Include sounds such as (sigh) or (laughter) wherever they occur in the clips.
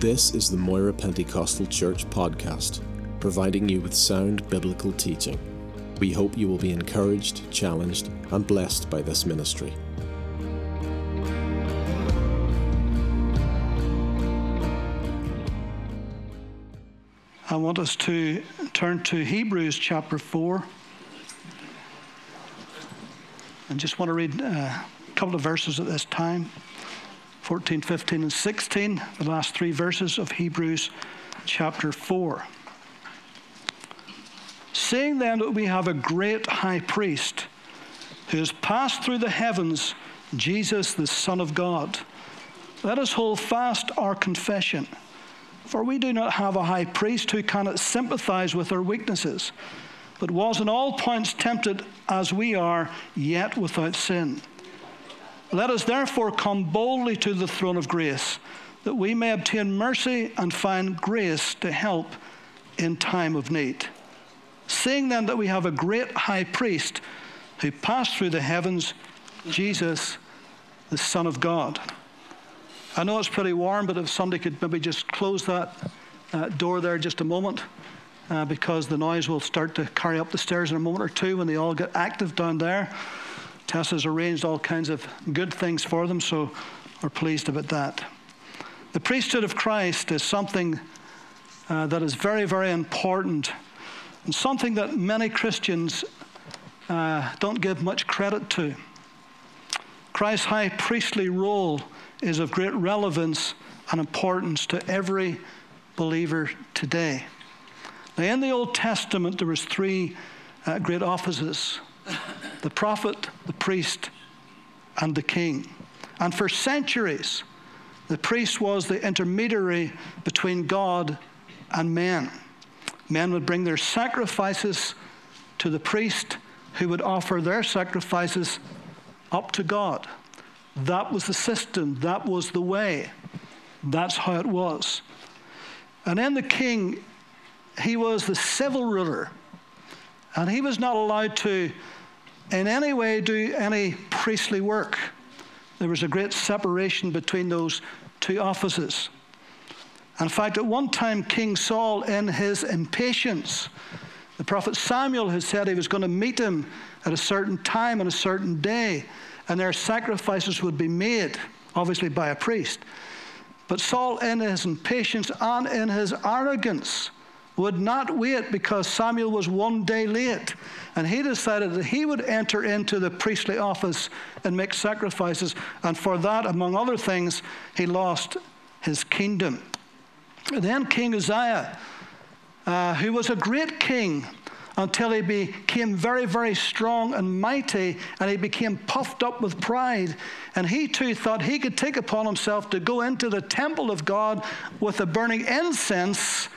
This is the Moira Pentecostal Church podcast, providing you with sound biblical teaching. We hope you will be encouraged, challenged, and blessed by this ministry. I want us to turn to Hebrews chapter 4. And just want to read uh, a couple of verses at this time 14, 15, and 16, the last three verses of Hebrews chapter 4. Seeing then that we have a great high priest who has passed through the heavens, Jesus, the Son of God, let us hold fast our confession. For we do not have a high priest who cannot sympathize with our weaknesses, but was in all points tempted as we are, yet without sin. Let us therefore come boldly to the throne of grace, that we may obtain mercy and find grace to help in time of need. Seeing then that we have a great high priest who passed through the heavens, Jesus, the Son of God. I know it's pretty warm, but if somebody could maybe just close that uh, door there just a moment, uh, because the noise will start to carry up the stairs in a moment or two when they all get active down there. Tessa's arranged all kinds of good things for them, so we're pleased about that. The priesthood of Christ is something uh, that is very, very important and something that many Christians uh, don't give much credit to. Christ's high priestly role is of great relevance and importance to every believer today. Now, in the Old Testament, there was three uh, great offices: the prophet, the priest, and the king. And for centuries, the priest was the intermediary between God and men. Men would bring their sacrifices to the priest, who would offer their sacrifices up to God. That was the system, that was the way. That's how it was. And then the king, he was the civil ruler, and he was not allowed to, in any way, do any priestly work. There was a great separation between those two offices. In fact, at one time, King Saul, in his impatience, the prophet Samuel had said he was going to meet him at a certain time and a certain day and their sacrifices would be made, obviously by a priest. But Saul, in his impatience and in his arrogance, would not wait because Samuel was one day late. And he decided that he would enter into the priestly office and make sacrifices. And for that, among other things, he lost his kingdom. And then King Uzziah, uh, who was a great king, until he became very, very strong and mighty, and he became puffed up with pride. And he too thought he could take upon himself to go into the temple of God with a burning incense,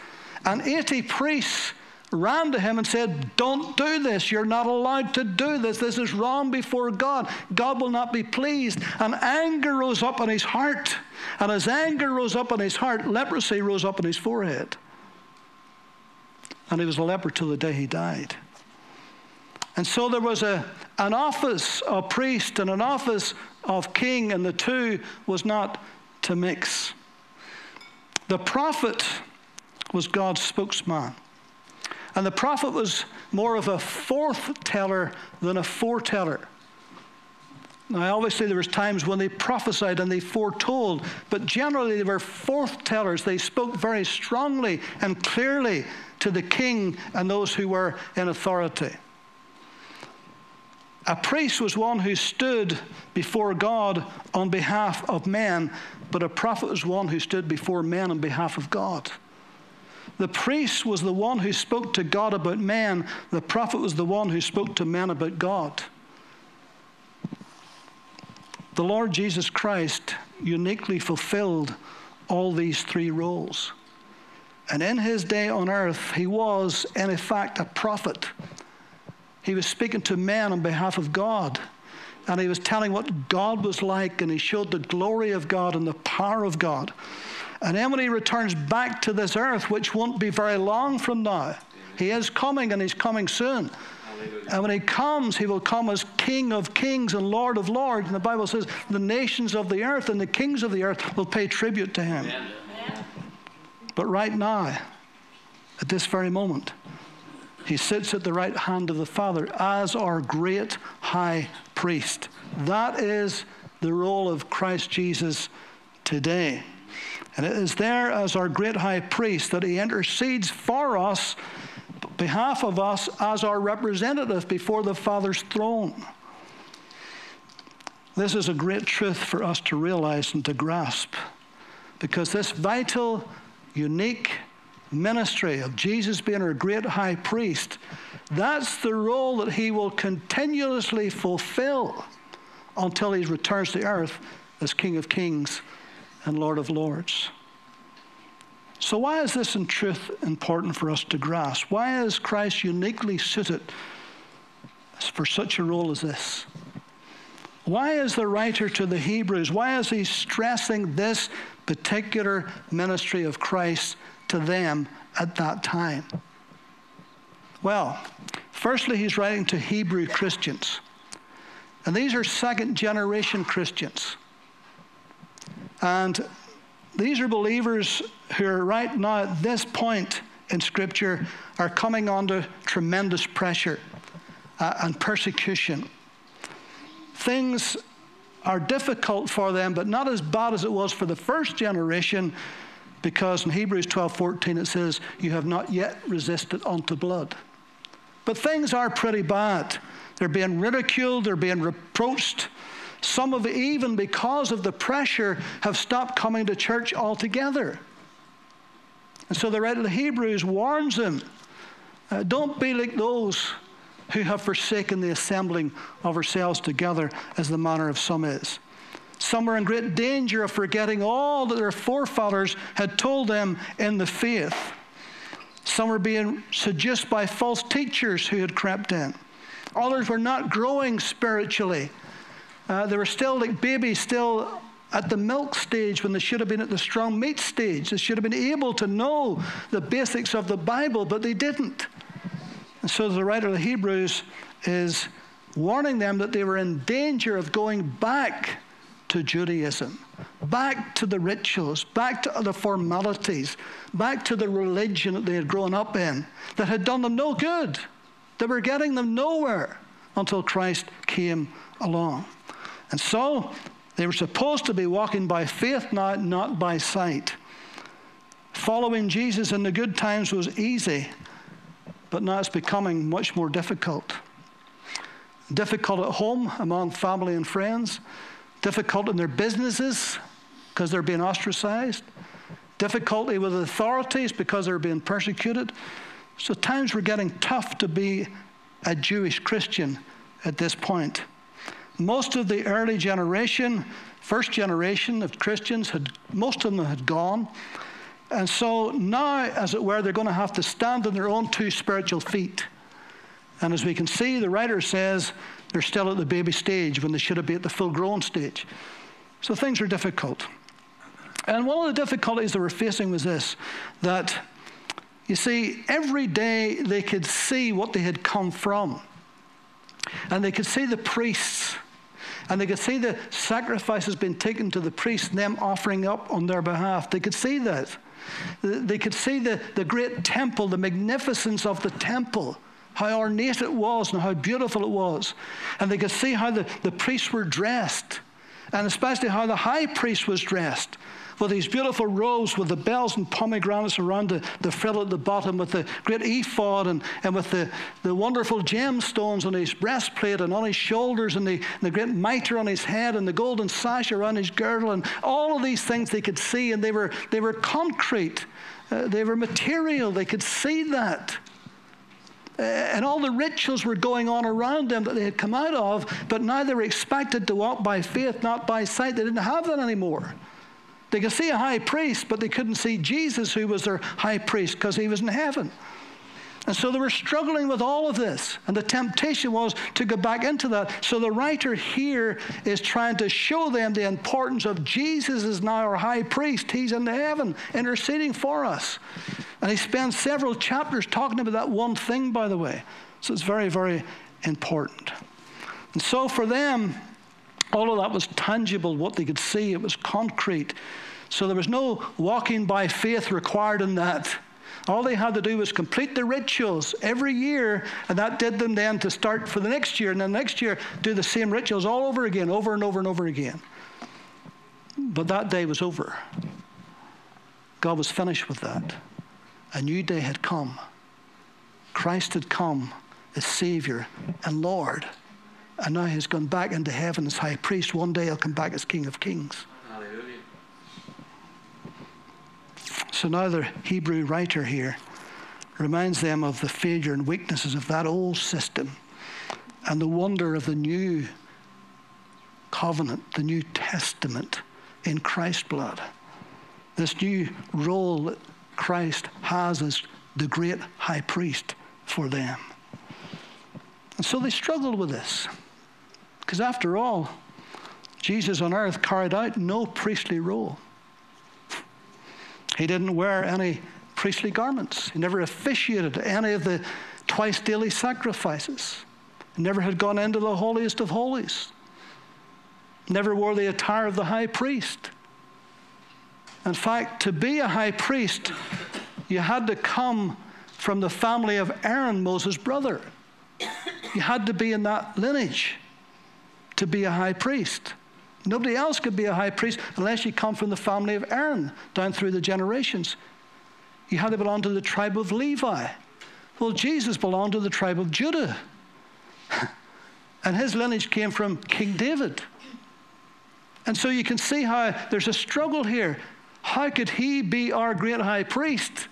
and 80 priests ran to him and said, Don't do this. You're not allowed to do this. This is wrong before God. God will not be pleased. And anger rose up in his heart. And as anger rose up in his heart, leprosy rose up in his forehead and he was a leper till the day he died. And so there was a, an office of priest and an office of king, and the two was not to mix. The prophet was God's spokesman. And the prophet was more of a forth teller than a foreteller. Now, obviously, there was times when they prophesied and they foretold, but generally they were forth tellers. They spoke very strongly and clearly to the king and those who were in authority. A priest was one who stood before God on behalf of men, but a prophet was one who stood before men on behalf of God. The priest was the one who spoke to God about men, the prophet was the one who spoke to men about God. The Lord Jesus Christ uniquely fulfilled all these three roles. And in his day on earth, he was, in effect, a prophet. He was speaking to men on behalf of God. And he was telling what God was like, and he showed the glory of God and the power of God. And then when he returns back to this earth, which won't be very long from now, he is coming and he's coming soon. And when he comes, he will come as King of kings and Lord of lords. And the Bible says the nations of the earth and the kings of the earth will pay tribute to him. Amen. But right now, at this very moment, he sits at the right hand of the Father as our great high priest. That is the role of Christ Jesus today. And it is there as our great high priest that he intercedes for us, behalf of us, as our representative before the Father's throne. This is a great truth for us to realize and to grasp because this vital, unique ministry of Jesus being our great high priest, that's the role that he will continuously fulfill until he returns to earth as King of Kings and Lord of Lords. So, why is this in truth important for us to grasp? Why is Christ uniquely suited for such a role as this? Why is the writer to the Hebrews, why is he stressing this particular ministry of Christ to them at that time? Well, firstly, he's writing to Hebrew Christians. And these are second generation Christians. And these are believers who are right now at this point in Scripture are coming under tremendous pressure uh, and persecution. Things are difficult for them, but not as bad as it was for the first generation, because in Hebrews 12 14 it says, You have not yet resisted unto blood. But things are pretty bad. They're being ridiculed, they're being reproached, some of even because of the pressure have stopped coming to church altogether. And so the writer of the Hebrews warns them uh, don't be like those who have forsaken the assembling of ourselves together, as the manner of some is. Some are in great danger of forgetting all that their forefathers had told them in the faith. Some were being seduced by false teachers who had crept in. Others were not growing spiritually uh, they were still like babies, still at the milk stage when they should have been at the strong meat stage. They should have been able to know the basics of the Bible, but they didn't. And so the writer of the Hebrews is warning them that they were in danger of going back to Judaism, back to the rituals, back to the formalities, back to the religion that they had grown up in that had done them no good. They were getting them nowhere until Christ came along. And so they were supposed to be walking by faith, not, not by sight. Following Jesus in the good times was easy, but now it's becoming much more difficult. Difficult at home among family and friends, difficult in their businesses because they're being ostracized, difficulty with authorities because they're being persecuted. So times were getting tough to be a Jewish Christian at this point. Most of the early generation, first generation of Christians, had most of them had gone. And so now, as it were, they're going to have to stand on their own two spiritual feet. And as we can see, the writer says they're still at the baby stage when they should have been at the full grown stage. So things are difficult. And one of the difficulties they were facing was this that, you see, every day they could see what they had come from. And they could see the priests and they could see the sacrifices being taken to the priest and them offering up on their behalf. They could see that. They could see the, the great temple, the magnificence of the temple, how ornate it was and how beautiful it was. And they could see how the, the priests were dressed, and especially how the high priest was dressed with these beautiful robes with the bells and pomegranates around the, the frill at the bottom, with the great ephod and, and with the, the wonderful gemstones on his breastplate and on his shoulders and the, and the great mitre on his head and the golden sash around his girdle and all of these things they could see and they were, they were concrete. Uh, they were material. They could see that. Uh, and all the rituals were going on around them that they had come out of, but now they were expected to walk by faith, not by sight. They didn't have that anymore. They could see a high priest, but they couldn't see Jesus, who was their high priest, because he was in heaven. And so they were struggling with all of this. And the temptation was to go back into that. So the writer here is trying to show them the importance of Jesus is now our high priest. He's in heaven interceding for us. And he spends several chapters talking about that one thing, by the way. So it's very, very important. And so for them, all of that was tangible, what they could see, it was concrete. So there was no walking by faith required in that. All they had to do was complete the rituals every year, and that did them then to start for the next year, and then next year do the same rituals all over again, over and over and over again. But that day was over. God was finished with that. A new day had come. Christ had come as Savior and Lord. And now he's gone back into heaven as high priest. One day he'll come back as King of Kings. Hallelujah. So now the Hebrew writer here reminds them of the failure and weaknesses of that old system and the wonder of the new covenant, the New Testament in Christ's blood. This new role that Christ has as the great high priest for them. And so they struggled with this. Because after all, Jesus on earth carried out no priestly role. He didn't wear any priestly garments. He never officiated any of the twice daily sacrifices. He never had gone into the holiest of holies. Never wore the attire of the high priest. In fact, to be a high priest, you had to come from the family of Aaron, Moses' brother. You had to be in that lineage to be a high priest. Nobody else could be a high priest unless you come from the family of Aaron down through the generations. You had to belong to the tribe of Levi. Well, Jesus belonged to the tribe of Judah. (laughs) and his lineage came from King David. And so you can see how there's a struggle here. How could he be our great high priest?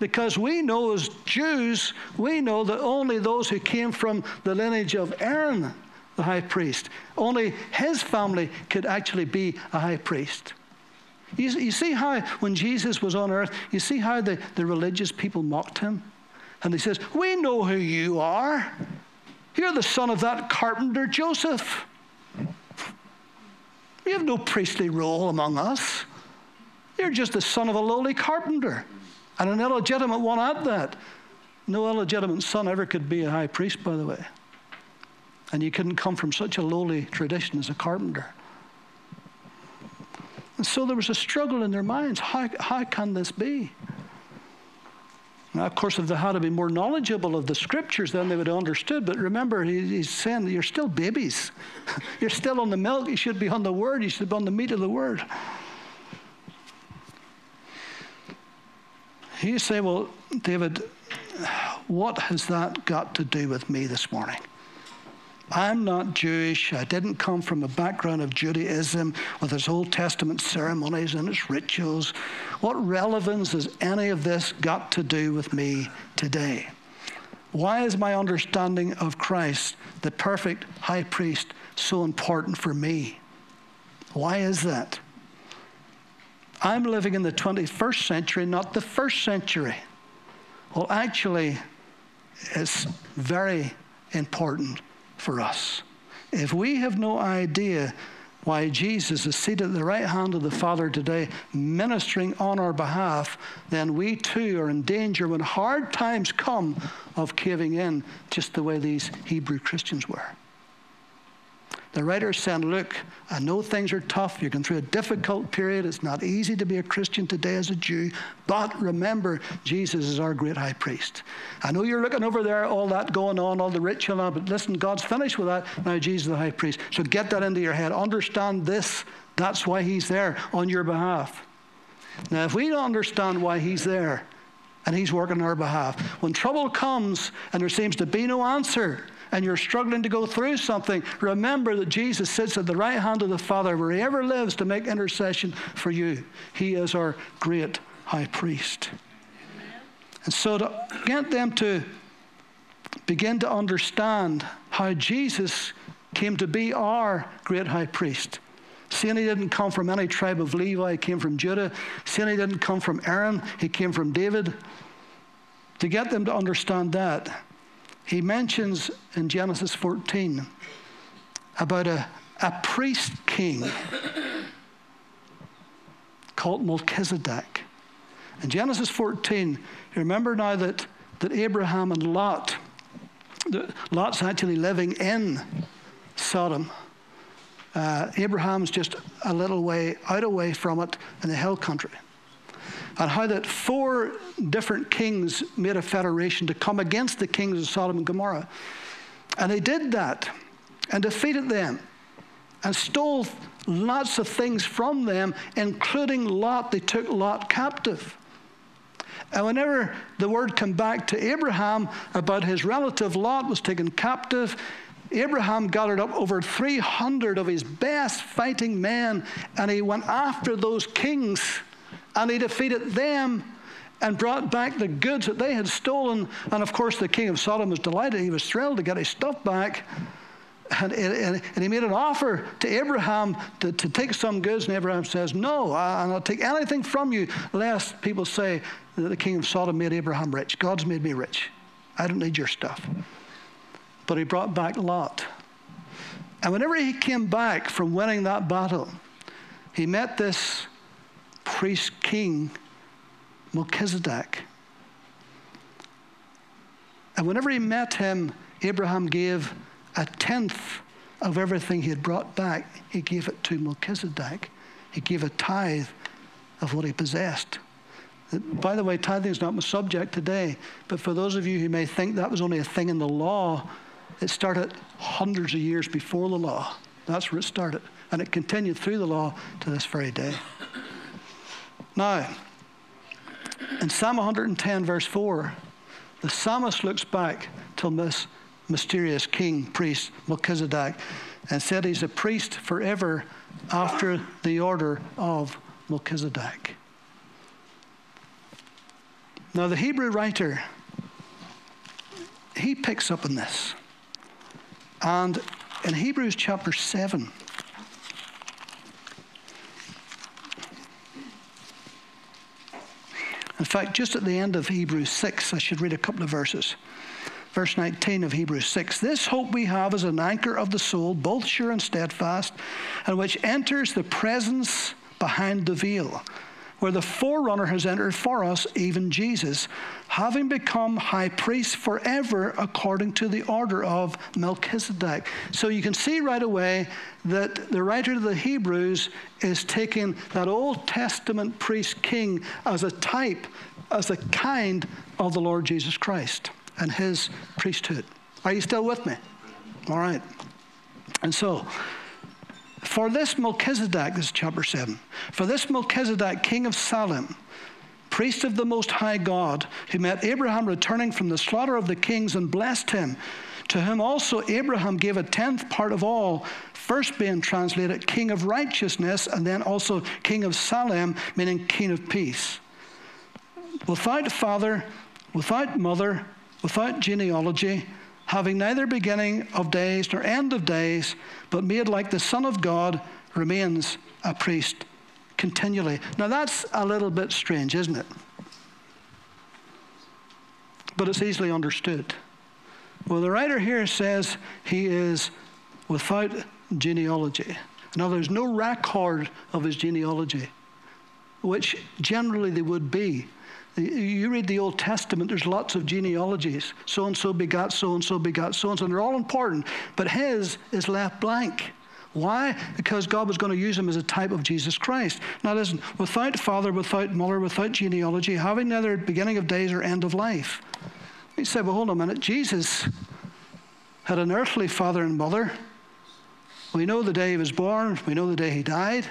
Because we know as Jews, we know that only those who came from the lineage of Aaron, the high priest, only his family could actually be a high priest. You, you see how, when Jesus was on earth, you see how the, the religious people mocked him? And he says, We know who you are. You're the son of that carpenter Joseph. You have no priestly role among us. You're just the son of a lowly carpenter and an illegitimate one at that. No illegitimate son ever could be a high priest, by the way. And you couldn't come from such a lowly tradition as a carpenter. And so there was a struggle in their minds. How, how can this be? Now, of course, if they had to be more knowledgeable of the scriptures, then they would have understood. But remember, he, he's saying that you're still babies. (laughs) you're still on the milk. You should be on the word. You should be on the meat of the word. He say, well, David, what has that got to do with me this morning? I'm not Jewish. I didn't come from a background of Judaism with its Old Testament ceremonies and its rituals. What relevance has any of this got to do with me today? Why is my understanding of Christ, the perfect high priest, so important for me? Why is that? I'm living in the 21st century, not the first century. Well, actually, it's very important for us. If we have no idea why Jesus is seated at the right hand of the Father today, ministering on our behalf, then we too are in danger when hard times come of caving in, just the way these Hebrew Christians were. The writer said, Look, I know things are tough. You're going through a difficult period. It's not easy to be a Christian today as a Jew. But remember, Jesus is our great high priest. I know you're looking over there, all that going on, all the ritual, but listen, God's finished with that. Now, Jesus is the high priest. So get that into your head. Understand this. That's why he's there on your behalf. Now, if we don't understand why he's there, and he's working on our behalf, when trouble comes and there seems to be no answer, and you're struggling to go through something, remember that Jesus sits at the right hand of the Father where he ever lives to make intercession for you. He is our great high priest. And so to get them to begin to understand how Jesus came to be our great high priest. Seeing he didn't come from any tribe of Levi, he came from Judah. Seeing he didn't come from Aaron, he came from David. To get them to understand that, he mentions in Genesis 14 about a, a priest king called Melchizedek. In Genesis 14, remember now that, that Abraham and Lot, Lot's actually living in Sodom. Uh, Abraham's just a little way out away from it in the hill country. And how that four different kings made a federation to come against the kings of Sodom and Gomorrah. And they did that and defeated them and stole lots of things from them, including Lot. They took Lot captive. And whenever the word came back to Abraham about his relative Lot was taken captive, Abraham gathered up over 300 of his best fighting men and he went after those kings and he defeated them and brought back the goods that they had stolen. And of course, the king of Sodom was delighted. He was thrilled to get his stuff back. And, and, and he made an offer to Abraham to, to take some goods. And Abraham says, No, I'll not take anything from you, lest people say that the king of Sodom made Abraham rich. God's made me rich. I don't need your stuff. But he brought back Lot. And whenever he came back from winning that battle, he met this priest king, Melchizedek. And whenever he met him, Abraham gave a tenth of everything he had brought back. He gave it to Melchizedek. He gave a tithe of what he possessed. By the way, tithing is not my subject today, but for those of you who may think that was only a thing in the law, it started hundreds of years before the law. That's where it started. And it continued through the law to this very day. Now, in Psalm 110, verse 4, the psalmist looks back to this mysterious king, priest, Melchizedek, and said he's a priest forever after the order of Melchizedek. Now, the Hebrew writer, he picks up on this. And in Hebrews chapter 7, In fact, just at the end of Hebrews 6, I should read a couple of verses. Verse 19 of Hebrews 6 This hope we have is an anchor of the soul, both sure and steadfast, and which enters the presence behind the veil where the forerunner has entered for us, even Jesus, having become high priest forever according to the order of Melchizedek. So you can see right away that the writer of the Hebrews is taking that Old Testament priest king as a type, as a kind of the Lord Jesus Christ and his priesthood. Are you still with me? All right. And so, for this Melchizedek, this is chapter 7, for this Melchizedek, king of Salem, priest of the Most High God, who met Abraham returning from the slaughter of the kings and blessed him, to whom also Abraham gave a tenth part of all, first being translated king of righteousness, and then also king of Salem, meaning king of peace. Without father, without mother, without genealogy, having neither beginning of days nor end of days, but made like the Son of God, remains a priest continually. Now that's a little bit strange, isn't it? But it's easily understood. Well, the writer here says he is without genealogy. Now, there's no record of his genealogy, which generally they would be you read the Old Testament, there's lots of genealogies. So and so begot so and so begot so and so, and they're all important. But his is left blank. Why? Because God was going to use him as a type of Jesus Christ. Now, listen, without father, without mother, without genealogy, having neither beginning of days or end of life. He said, well, hold on a minute. Jesus had an earthly father and mother. We know the day he was born, we know the day he died.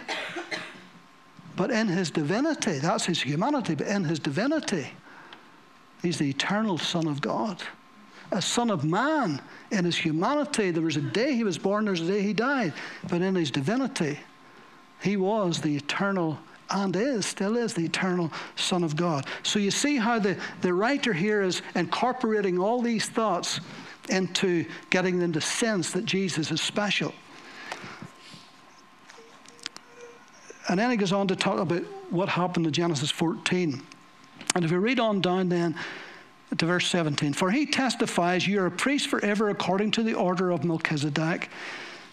But in his divinity, that's his humanity, but in his divinity, he's the eternal Son of God. A Son of Man in his humanity. There was a day he was born, there's a day he died. But in his divinity, he was the eternal and is, still is, the eternal Son of God. So you see how the, the writer here is incorporating all these thoughts into getting them to sense that Jesus is special. And then he goes on to talk about what happened in Genesis 14. And if you read on down then to verse 17, for he testifies, You are a priest forever according to the order of Melchizedek.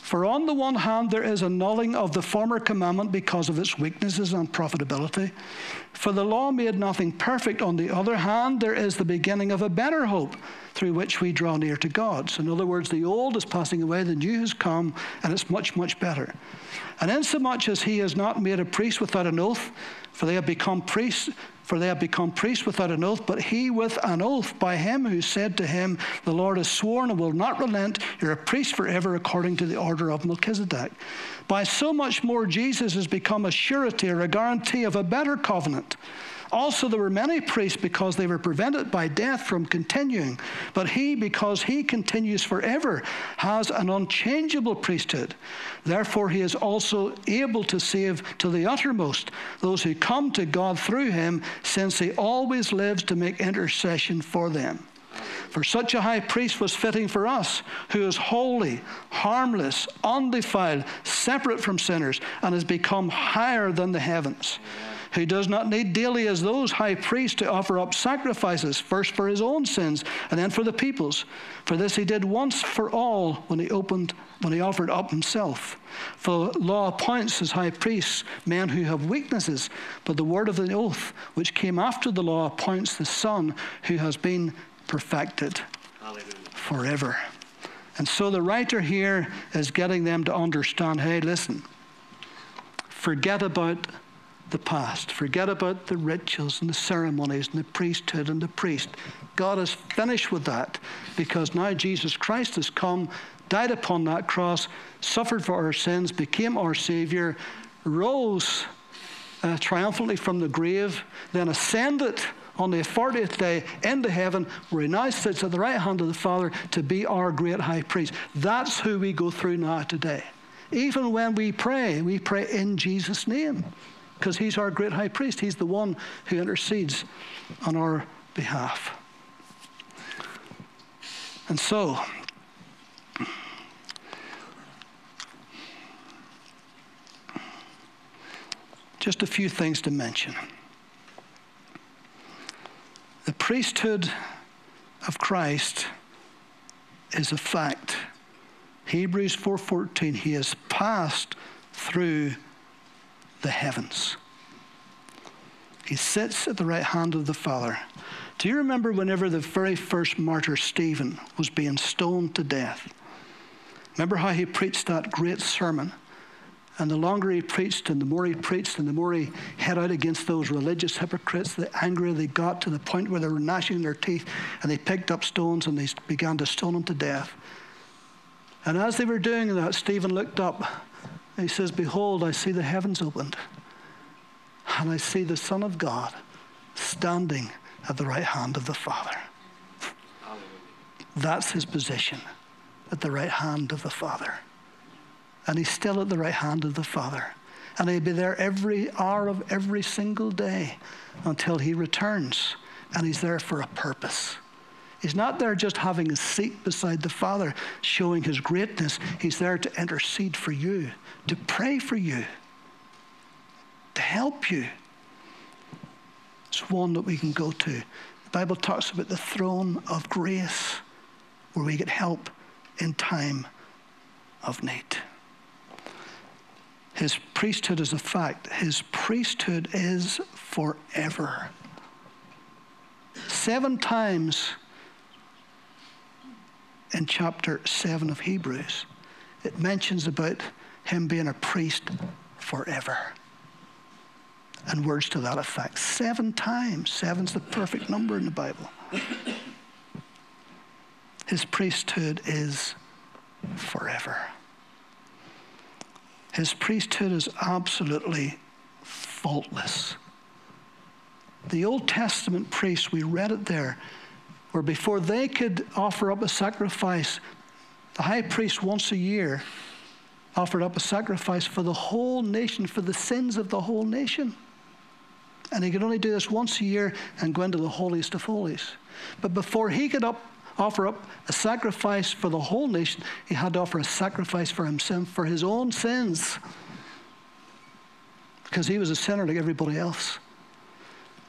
For on the one hand, there is annulling of the former commandment because of its weaknesses and profitability. For the law made nothing perfect. On the other hand, there is the beginning of a better hope through which we draw near to God. So, in other words, the old is passing away, the new has come, and it's much, much better. And insomuch as he has not made a priest without an oath, for they have become priests for they have become priests without an oath, but he with an oath by him who said to him, The Lord has sworn and will not relent, you're a priest forever according to the order of Melchizedek. By so much more, Jesus has become a surety or a guarantee of a better covenant also, there were many priests because they were prevented by death from continuing. But he, because he continues forever, has an unchangeable priesthood. Therefore, he is also able to save to the uttermost those who come to God through him, since he always lives to make intercession for them. For such a high priest was fitting for us, who is holy, harmless, undefiled, separate from sinners, and has become higher than the heavens. Amen who does not need daily as those high priests to offer up sacrifices, first for his own sins and then for the people's. For this he did once for all when he opened when he offered up himself. For law appoints as high priests men who have weaknesses, but the word of the oath, which came after the law, appoints the Son who has been perfected Hallelujah. forever. And so the writer here is getting them to understand hey, listen, forget about the past. Forget about the rituals and the ceremonies and the priesthood and the priest. God is finished with that because now Jesus Christ has come, died upon that cross, suffered for our sins, became our Savior, rose uh, triumphantly from the grave, then ascended on the 40th day into heaven, where he now sits at the right hand of the Father to be our great high priest. That's who we go through now today. Even when we pray, we pray in Jesus' name because he's our great high priest. He's the one who intercedes on our behalf. And so, just a few things to mention. The priesthood of Christ is a fact. Hebrews 4:14 he has passed through the heavens. He sits at the right hand of the Father. Do you remember whenever the very first martyr, Stephen, was being stoned to death? Remember how he preached that great sermon? And the longer he preached, and the more he preached, and the more he hit out against those religious hypocrites, the angrier they got to the point where they were gnashing their teeth, and they picked up stones and they began to stone him to death. And as they were doing that, Stephen looked up he says, Behold, I see the heavens opened, and I see the Son of God standing at the right hand of the Father. That's his position at the right hand of the Father. And he's still at the right hand of the Father. And he'll be there every hour of every single day until he returns. And he's there for a purpose. He's not there just having a seat beside the Father, showing his greatness. He's there to intercede for you, to pray for you, to help you. It's one that we can go to. The Bible talks about the throne of grace where we get help in time of need. His priesthood is a fact. His priesthood is forever. Seven times in chapter 7 of Hebrews, it mentions about him being a priest forever. And words to that effect. Seven times. Seven's the perfect number in the Bible. His priesthood is forever. His priesthood is absolutely faultless. The Old Testament priests, we read it there, where before they could offer up a sacrifice, the high priest once a year offered up a sacrifice for the whole nation, for the sins of the whole nation. And he could only do this once a year and go into the holiest of holies. But before he could up, offer up a sacrifice for the whole nation, he had to offer a sacrifice for himself, for his own sins. Because he was a sinner like everybody else.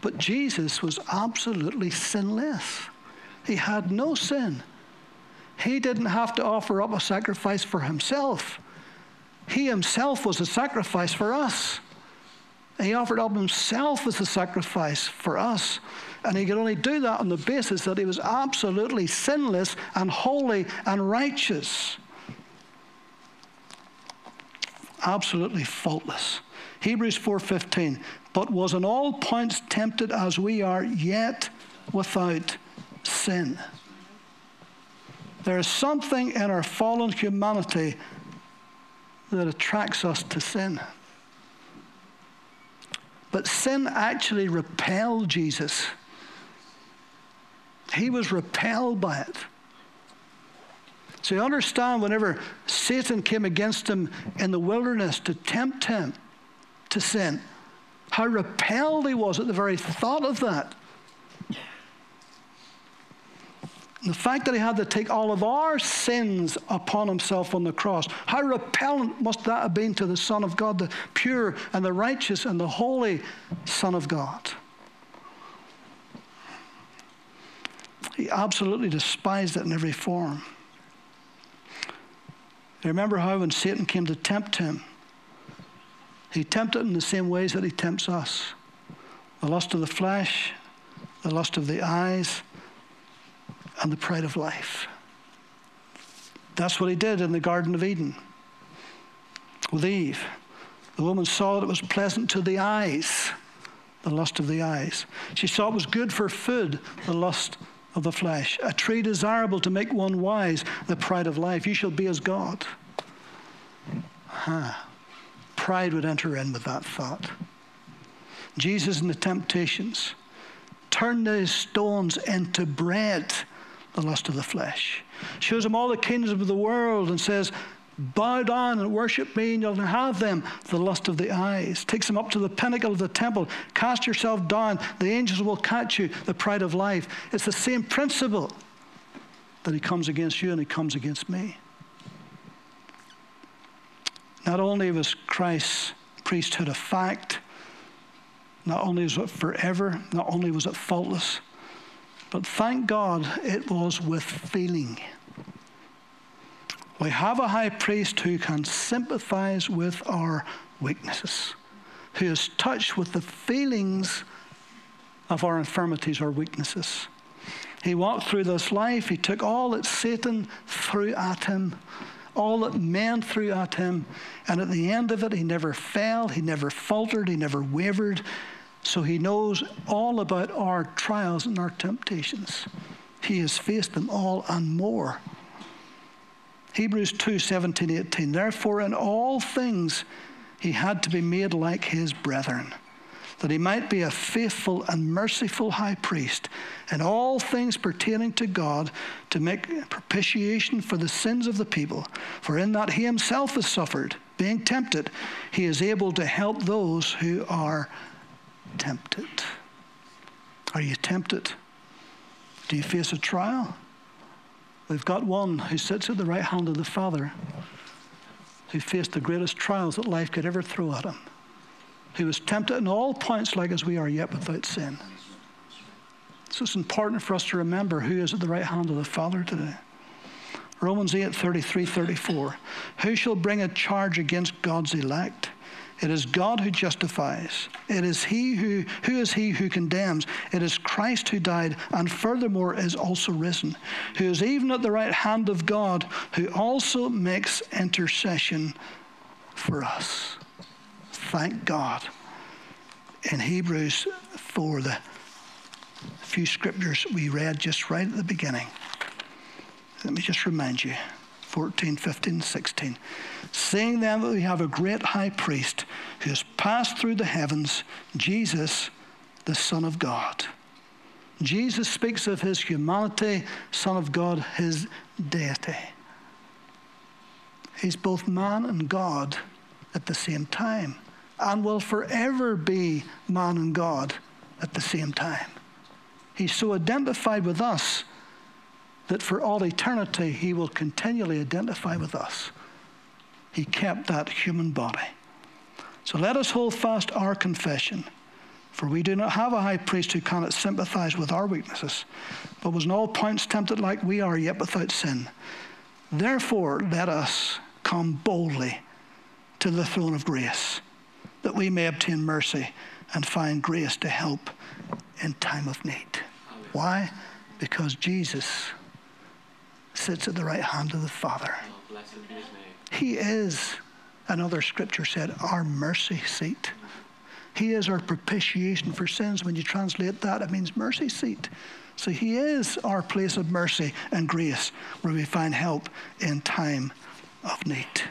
But Jesus was absolutely sinless. He had no sin. He didn't have to offer up a sacrifice for himself. he himself was a sacrifice for us. He offered up himself as a sacrifice for us. And he could only do that on the basis that he was absolutely sinless and holy and righteous. Absolutely faultless. Hebrews 4:15, but was in all points tempted as we are, yet without sin. There is something in our fallen humanity that attracts us to sin. But sin actually repelled Jesus. He was repelled by it. So you understand whenever Satan came against him in the wilderness to tempt him to sin, how repelled he was at the very thought of that. The fact that he had to take all of our sins upon himself on the cross, how repellent must that have been to the Son of God, the pure and the righteous and the holy Son of God? He absolutely despised it in every form. Remember how when Satan came to tempt him, he tempted in the same ways that he tempts us the lust of the flesh, the lust of the eyes, and the pride of life. That's what he did in the Garden of Eden with Eve. The woman saw that it was pleasant to the eyes, the lust of the eyes. She saw it was good for food, the lust of the flesh. A tree desirable to make one wise, the pride of life. You shall be as God. Huh. Pride would enter in with that thought. Jesus in the temptations turned those stones into bread the lust of the flesh. Shows him all the kingdoms of the world and says, Bow down and worship me, and you'll have them. The lust of the eyes. Takes him up to the pinnacle of the temple. Cast yourself down. The angels will catch you. The pride of life. It's the same principle that he comes against you and he comes against me. Not only was Christ's priesthood a fact, not only was it forever, not only was it faultless, but thank God it was with feeling. We have a high priest who can sympathize with our weaknesses, who is touched with the feelings of our infirmities or weaknesses. He walked through this life, he took all that Satan threw at him, all that men threw at him, and at the end of it, he never fell, he never faltered, he never wavered. So he knows all about our trials and our temptations. He has faced them all and more. Hebrews 2 17, 18. Therefore, in all things, he had to be made like his brethren, that he might be a faithful and merciful high priest in all things pertaining to God to make propitiation for the sins of the people. For in that he himself has suffered, being tempted, he is able to help those who are tempted? Are you tempted? Do you face a trial? We've got one who sits at the right hand of the Father who faced the greatest trials that life could ever throw at him, who was tempted in all points like as we are, yet without sin. So it's important for us to remember who is at the right hand of the Father today. Romans 8 33 34. Who shall bring a charge against God's elect? It is God who justifies. It is he who who is he who condemns. It is Christ who died and furthermore is also risen, who is even at the right hand of God, who also makes intercession for us. Thank God. In Hebrews 4, the few scriptures we read just right at the beginning. Let me just remind you 14, 15, 16. Seeing then that we have a great high priest who has passed through the heavens, Jesus, the Son of God. Jesus speaks of his humanity, Son of God, his deity. He's both man and God at the same time and will forever be man and God at the same time. He's so identified with us that for all eternity he will continually identify with us. He kept that human body. So let us hold fast our confession. For we do not have a high priest who cannot sympathize with our weaknesses, but was in all points tempted like we are, yet without sin. Therefore, let us come boldly to the throne of grace, that we may obtain mercy and find grace to help in time of need. Why? Because Jesus sits at the right hand of the Father. He is, another scripture said, our mercy seat. He is our propitiation for sins. When you translate that, it means mercy seat. So He is our place of mercy and grace where we find help in time of need.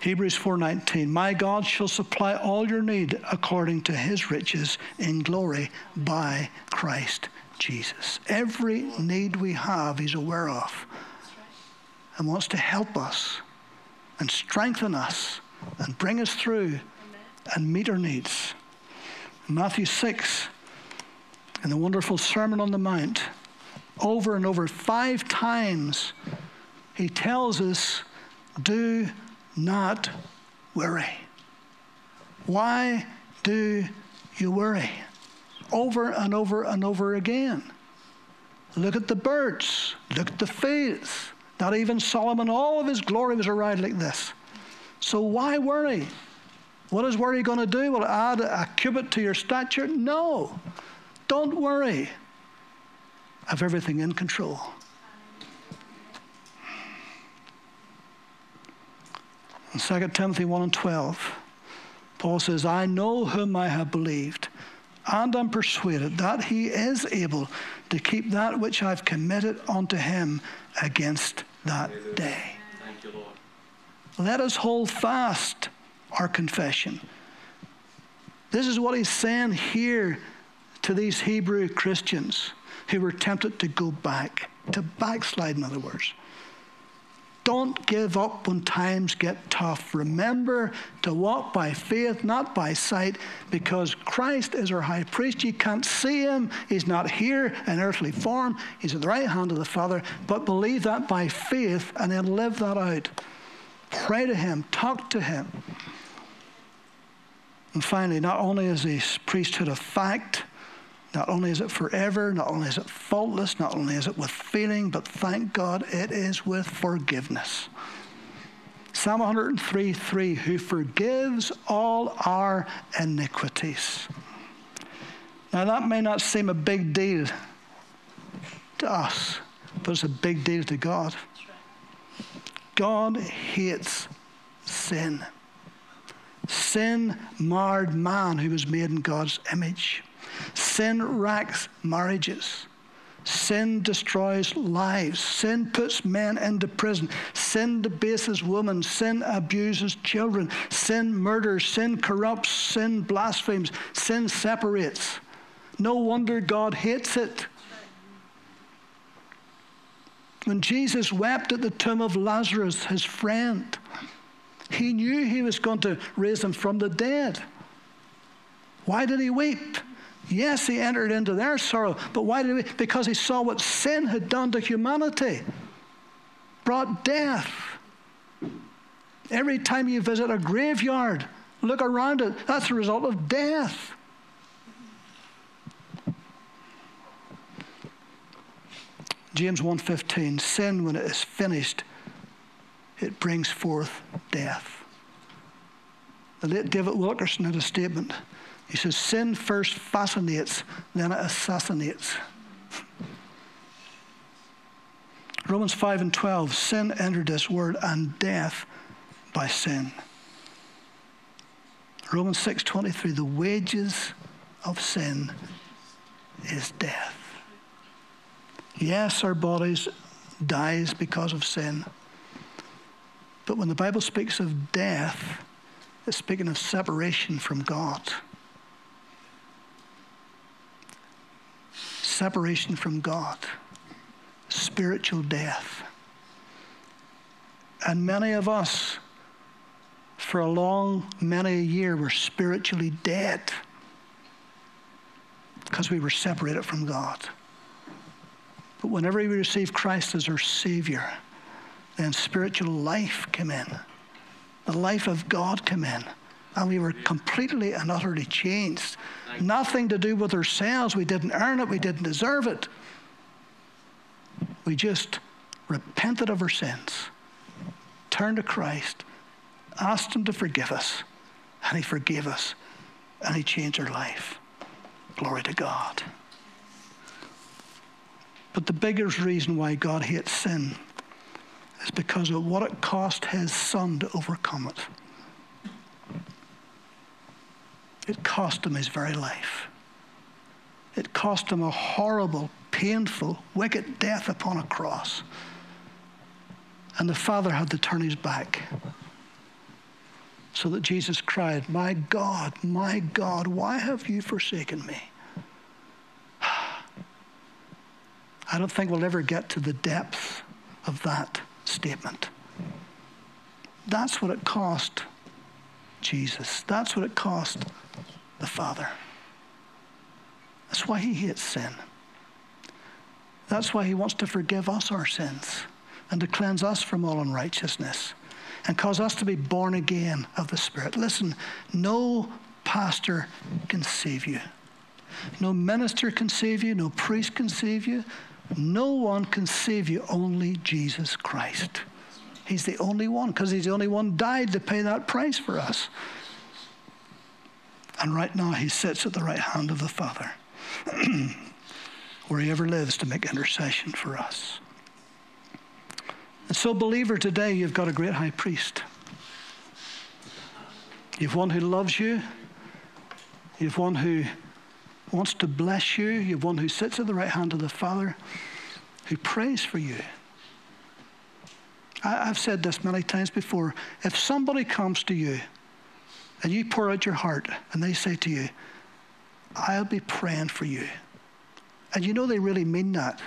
Hebrews 4:19 My God shall supply all your need according to his riches in glory by Christ Jesus. Every need we have he's aware of and wants to help us and strengthen us and bring us through and meet our needs. Matthew 6 in the wonderful Sermon on the Mount over and over five times he tells us do not worry. Why do you worry? Over and over and over again. Look at the birds, look at the fields. Not even Solomon, all of his glory was around like this. So why worry? What is worry going to do? Will it add a cubit to your stature? No. Don't worry. I have everything in control. In 2 Timothy 1 and 12, Paul says, I know whom I have believed, and am persuaded that he is able to keep that which I've committed unto him against that day. You, Let us hold fast our confession. This is what he's saying here to these Hebrew Christians who were tempted to go back, to backslide, in other words. Don't give up when times get tough. Remember to walk by faith, not by sight, because Christ is our high priest. You can't see him, he's not here in earthly form, he's at the right hand of the Father. But believe that by faith and then live that out. Pray to him, talk to him. And finally, not only is his priesthood a fact, not only is it forever, not only is it faultless, not only is it with feeling, but thank God it is with forgiveness. Psalm 103 3, who forgives all our iniquities. Now, that may not seem a big deal to us, but it's a big deal to God. God hates sin. Sin marred man who was made in God's image. Sin wrecks marriages. Sin destroys lives. Sin puts men into prison. Sin debases women. Sin abuses children. Sin murders. Sin corrupts. Sin blasphemes. Sin separates. No wonder God hates it. When Jesus wept at the tomb of Lazarus, his friend, he knew he was going to raise him from the dead. Why did he weep? Yes, he entered into their sorrow, but why did he? Because he saw what sin had done to humanity, brought death. Every time you visit a graveyard, look around it, that's the result of death. James 1:15 sin when it is finished it brings forth death. The late David Wilkerson had a statement he says, Sin first fascinates, then it assassinates. Romans 5 and 12 sin entered this world and death by sin. Romans 6:23 the wages of sin is death. Yes, our bodies dies because of sin. But when the Bible speaks of death, it's speaking of separation from God. Separation from God, spiritual death. And many of us, for a long, many a year, were spiritually dead because we were separated from God. But whenever we received Christ as our Savior, then spiritual life came in. The life of God came in. And we were completely and utterly changed. Nothing to do with ourselves. We didn't earn it, we didn't deserve it. We just repented of our sins, turned to Christ, asked Him to forgive us, and He forgave us, and He changed our life. Glory to God. But the biggest reason why God hates sin is because of what it cost His Son to overcome it. It cost Him His very life. It cost Him a horrible, painful, wicked death upon a cross. And the Father had to turn his back so that Jesus cried, My God, my God, why have you forsaken me? (sighs) I don't think we'll ever get to the depth of that statement. That's what it cost Jesus. That's what it cost the Father. That's why he hates sin. That's why he wants to forgive us our sins and to cleanse us from all unrighteousness and cause us to be born again of the Spirit. Listen, no pastor can save you. No minister can save you. No priest can save you. No one can save you, only Jesus Christ. He's the only one because he's the only one died to pay that price for us. And right now he sits at the right hand of the Father, (clears throat) where he ever lives to make intercession for us. And so, believer, today you've got a great high priest. You've one who loves you. You've one who wants to bless you. You've one who sits at the right hand of the Father, who prays for you. I, have said this many times before. If somebody comes to you and you pour out your heart and they say to you, I'll be praying for you, and you know they really mean that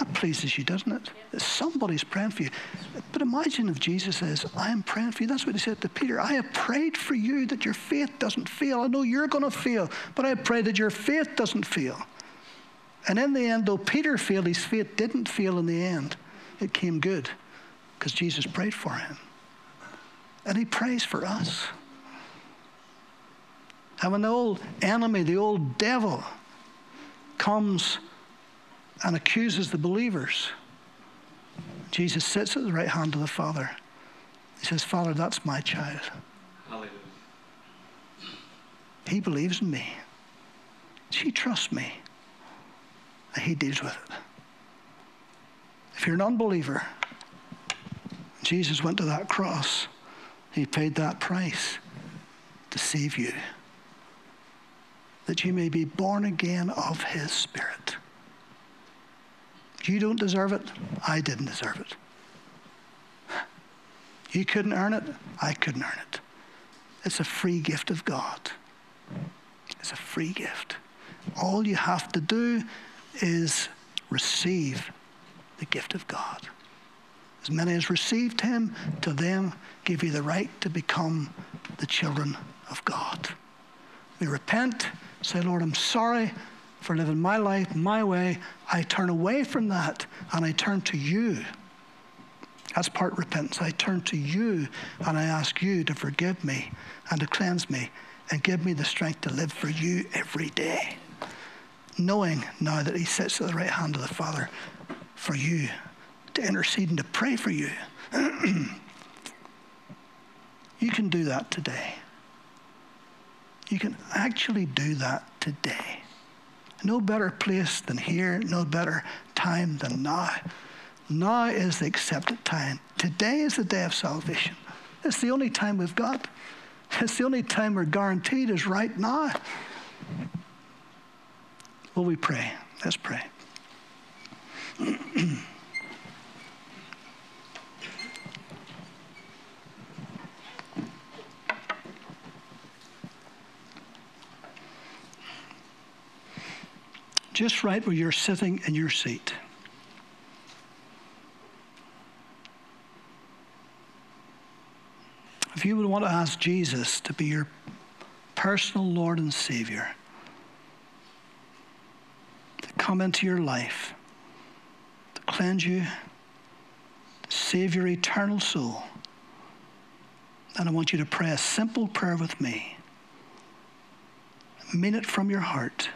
that pleases you, doesn't it? That somebody's praying for you. But imagine if Jesus says, I am praying for you. That's what he said to Peter. I have prayed for you that your faith doesn't fail. I know you're going to fail, but I pray that your faith doesn't fail. And in the end, though Peter failed, his faith didn't fail in the end. It came good because Jesus prayed for him. And he prays for us. And when the old enemy, the old devil, comes and accuses the believers. Jesus sits at the right hand of the Father. He says, Father, that's my child. Hallelujah. He believes in me. He trusts me. And he deals with it. If you're an unbeliever, Jesus went to that cross. He paid that price to save you, that you may be born again of his Spirit. You don't deserve it. I didn't deserve it. You couldn't earn it. I couldn't earn it. It's a free gift of God. It's a free gift. All you have to do is receive the gift of God. As many as received him, to them give you the right to become the children of God. We repent, say, Lord, I'm sorry for living my life my way, I turn away from that and I turn to you. That's part repentance. I turn to you and I ask you to forgive me and to cleanse me and give me the strength to live for you every day. Knowing now that He sits at the right hand of the Father for you, to intercede and to pray for you. (clears throat) you can do that today. You can actually do that today. No better place than here, no better time than now. Now is the accepted time. Today is the day of salvation. It's the only time we've got. It's the only time we're guaranteed is right now. Will we pray? Let's pray. (clears throat) just right where you're sitting in your seat. If you would want to ask Jesus to be your personal Lord and Savior, to come into your life, cleanse you, save your eternal soul, then I want you to pray a simple prayer with me. Mean it from your heart.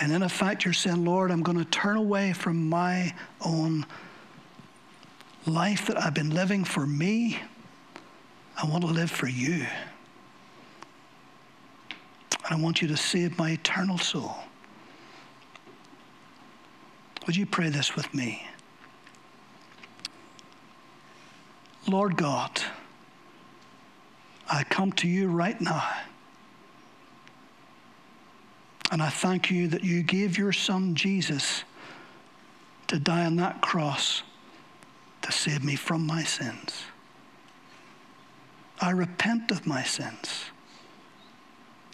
And in effect, you're saying, Lord, I'm going to turn away from my own life that I've been living for me. I want to live for you. And I want you to save my eternal soul. Would you pray this with me? Lord God, I come to you right now. And I thank you that you gave your son Jesus to die on that cross to save me from my sins. I repent of my sins.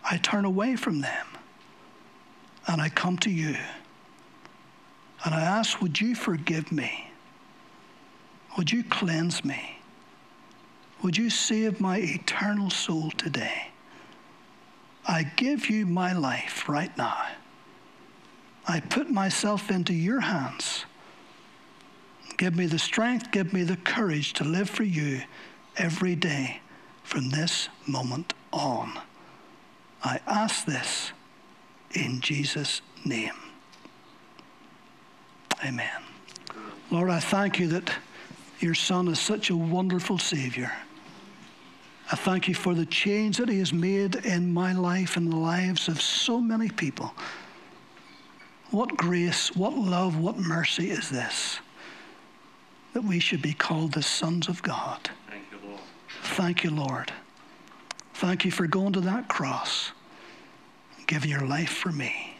I turn away from them and I come to you. And I ask, would you forgive me? Would you cleanse me? Would you save my eternal soul today? I give you my life right now. I put myself into your hands. Give me the strength, give me the courage to live for you every day from this moment on. I ask this in Jesus' name. Amen. Lord, I thank you that your Son is such a wonderful Savior. I thank you for the change that He has made in my life and the lives of so many people. What grace, what love, what mercy is this that we should be called the sons of God? Thank you, Lord. Thank you, Lord. Thank you for going to that cross, giving your life for me.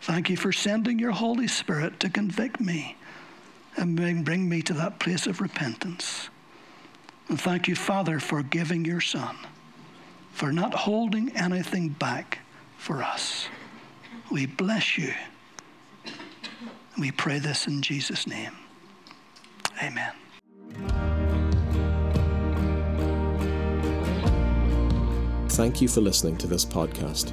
Thank you for sending your Holy Spirit to convict me and bring me to that place of repentance. And thank you, Father, for giving your Son, for not holding anything back for us. We bless you. We pray this in Jesus' name. Amen. Thank you for listening to this podcast.